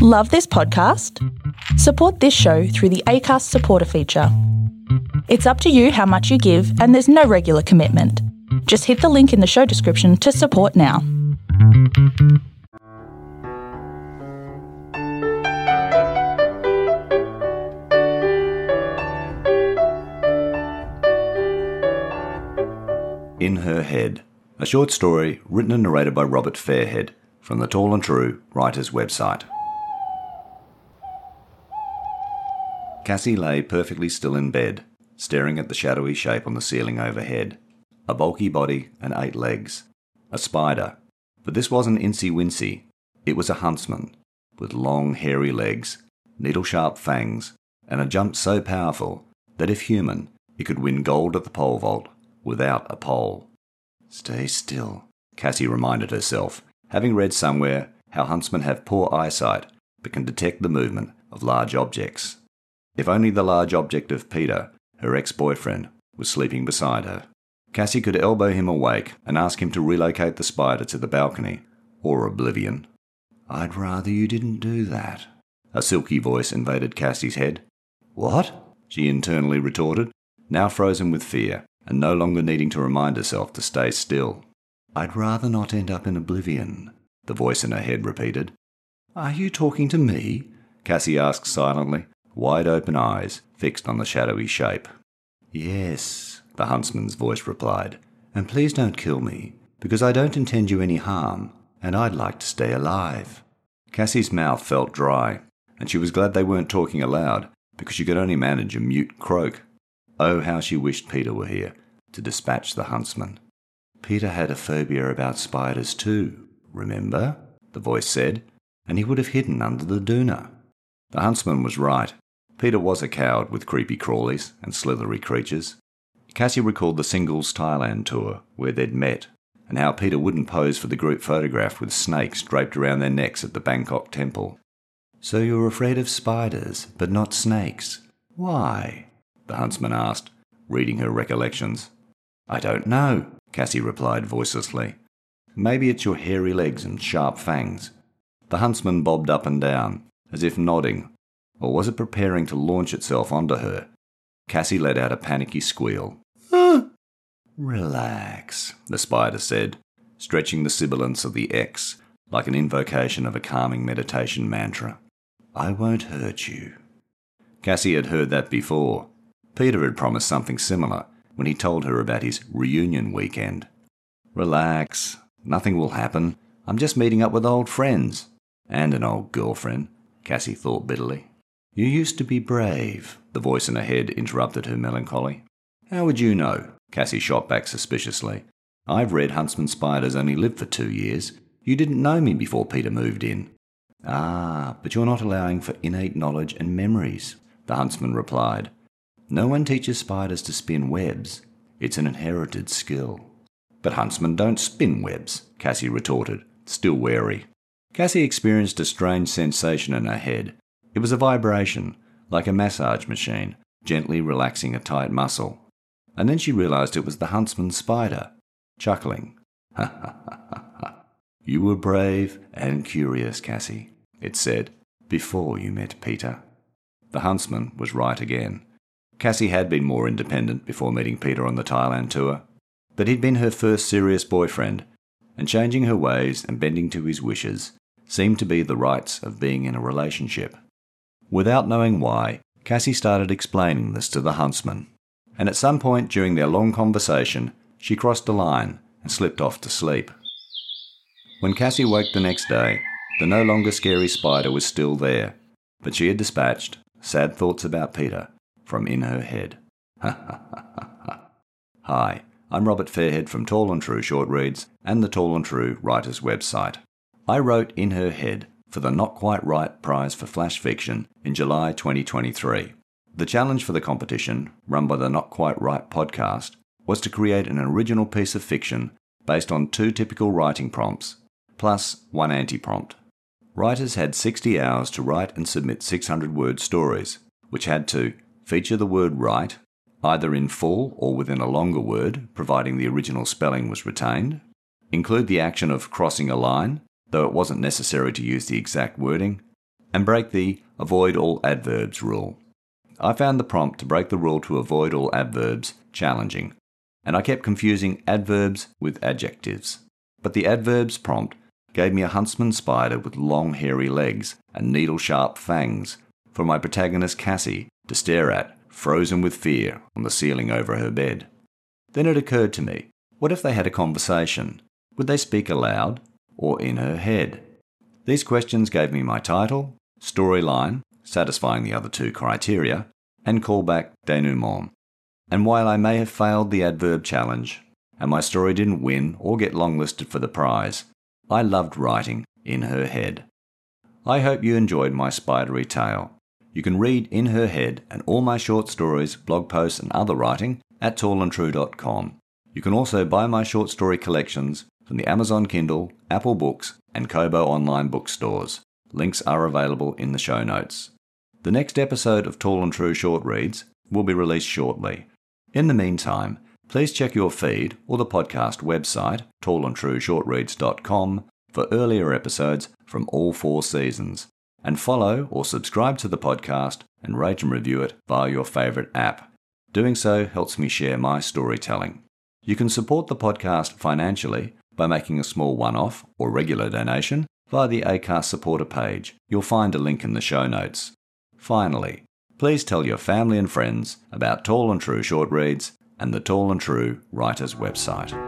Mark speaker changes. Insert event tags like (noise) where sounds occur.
Speaker 1: Love this podcast? Support this show through the ACAST supporter feature. It's up to you how much you give, and there's no regular commitment. Just hit the link in the show description to support now.
Speaker 2: In Her Head, a short story written and narrated by Robert Fairhead from the Tall and True writer's website. Cassie lay perfectly still in bed, staring at the shadowy shape on the ceiling overhead. A bulky body and eight legs. A spider. But this wasn't Incy Wincy. It was a huntsman, with long hairy legs, needle sharp fangs, and a jump so powerful that if human, it could win gold at the pole vault without a pole. Stay still, Cassie reminded herself, having read somewhere how huntsmen have poor eyesight but can detect the movement of large objects. If only the large object of Peter, her ex boyfriend, was sleeping beside her. Cassie could elbow him awake and ask him to relocate the spider to the balcony, or oblivion. I'd rather you didn't do that. A silky voice invaded Cassie's head. What? she internally retorted, now frozen with fear and no longer needing to remind herself to stay still. I'd rather not end up in oblivion, the voice in her head repeated. Are you talking to me? Cassie asked silently, wide open eyes fixed on the shadowy shape. Yes, the huntsman's voice replied, and please don't kill me, because I don't intend you any harm, and I'd like to stay alive. Cassie's mouth felt dry, and she was glad they weren't talking aloud, because she could only manage a mute croak. Oh, how she wished Peter were here to dispatch the huntsman. Peter had a phobia about spiders too, remember? The voice said, and he would have hidden under the doona. The huntsman was right. Peter was a coward with creepy crawlies and slithery creatures. Cassie recalled the singles Thailand tour where they'd met, and how Peter wouldn't pose for the group photograph with snakes draped around their necks at the Bangkok temple. So you're afraid of spiders, but not snakes? Why? the huntsman asked, reading her recollections. I don't know, Cassie replied voicelessly. Maybe it's your hairy legs and sharp fangs. The huntsman bobbed up and down, as if nodding, or was it preparing to launch itself onto her? Cassie let out a panicky squeal. Relax, the spider said, stretching the sibilance of the X like an invocation of a calming meditation mantra. I won't hurt you. Cassie had heard that before, Peter had promised something similar when he told her about his reunion weekend. Relax, nothing will happen. I'm just meeting up with old friends. And an old girlfriend, Cassie thought bitterly. You used to be brave, the voice in her head interrupted her melancholy. How would you know? Cassie shot back suspiciously. I've read Huntsman Spiders only live for two years. You didn't know me before Peter moved in. Ah, but you're not allowing for innate knowledge and memories, the huntsman replied. No one teaches spiders to spin webs. It's an inherited skill. But huntsmen don't spin webs, Cassie retorted, still wary. Cassie experienced a strange sensation in her head. It was a vibration, like a massage machine, gently relaxing a tight muscle. And then she realized it was the huntsman's spider, chuckling. Ha ha ha ha ha. You were brave and curious, Cassie, it said, before you met Peter. The huntsman was right again. Cassie had been more independent before meeting Peter on the Thailand tour, but he'd been her first serious boyfriend, and changing her ways and bending to his wishes seemed to be the rights of being in a relationship. Without knowing why, Cassie started explaining this to the huntsman, and at some point during their long conversation, she crossed a line and slipped off to sleep. When Cassie woke the next day, the no longer scary spider was still there, but she had dispatched sad thoughts about Peter from in her head. (laughs) Hi, I'm Robert Fairhead from Tall and True Short Reads and the Tall and True Writers website. I wrote In Her Head for the Not Quite Write Prize for Flash Fiction in July 2023. The challenge for the competition, run by the Not Quite Write podcast, was to create an original piece of fiction based on two typical writing prompts, plus one anti prompt. Writers had 60 hours to write and submit 600 word stories, which had to Feature the word right, either in full or within a longer word, providing the original spelling was retained. Include the action of crossing a line, though it wasn't necessary to use the exact wording. and break the avoid all adverbs rule. I found the prompt to break the rule to avoid all adverbs challenging, and I kept confusing adverbs with adjectives. But the adverbs prompt gave me a huntsman spider with long hairy legs and needle sharp fangs for my protagonist Cassie to stare at, frozen with fear, on the ceiling over her bed. Then it occurred to me what if they had a conversation? Would they speak aloud or in her head? These questions gave me my title, storyline, satisfying the other two criteria, and callback denouement. And while I may have failed the adverb challenge, and my story didn't win or get longlisted for the prize, I loved writing in her head. I hope you enjoyed my spidery tale. You can read In Her Head and all my short stories, blog posts, and other writing at tallandtrue.com. You can also buy my short story collections from the Amazon Kindle, Apple Books, and Kobo online bookstores. Links are available in the show notes. The next episode of Tall and True Short Reads will be released shortly. In the meantime, please check your feed or the podcast website, tallandtrueshortreads.com, for earlier episodes from all four seasons. And follow or subscribe to the podcast and rate and review it via your favourite app. Doing so helps me share my storytelling. You can support the podcast financially by making a small one off or regular donation via the ACAST supporter page. You'll find a link in the show notes. Finally, please tell your family and friends about Tall and True Short Reads and the Tall and True Writers website.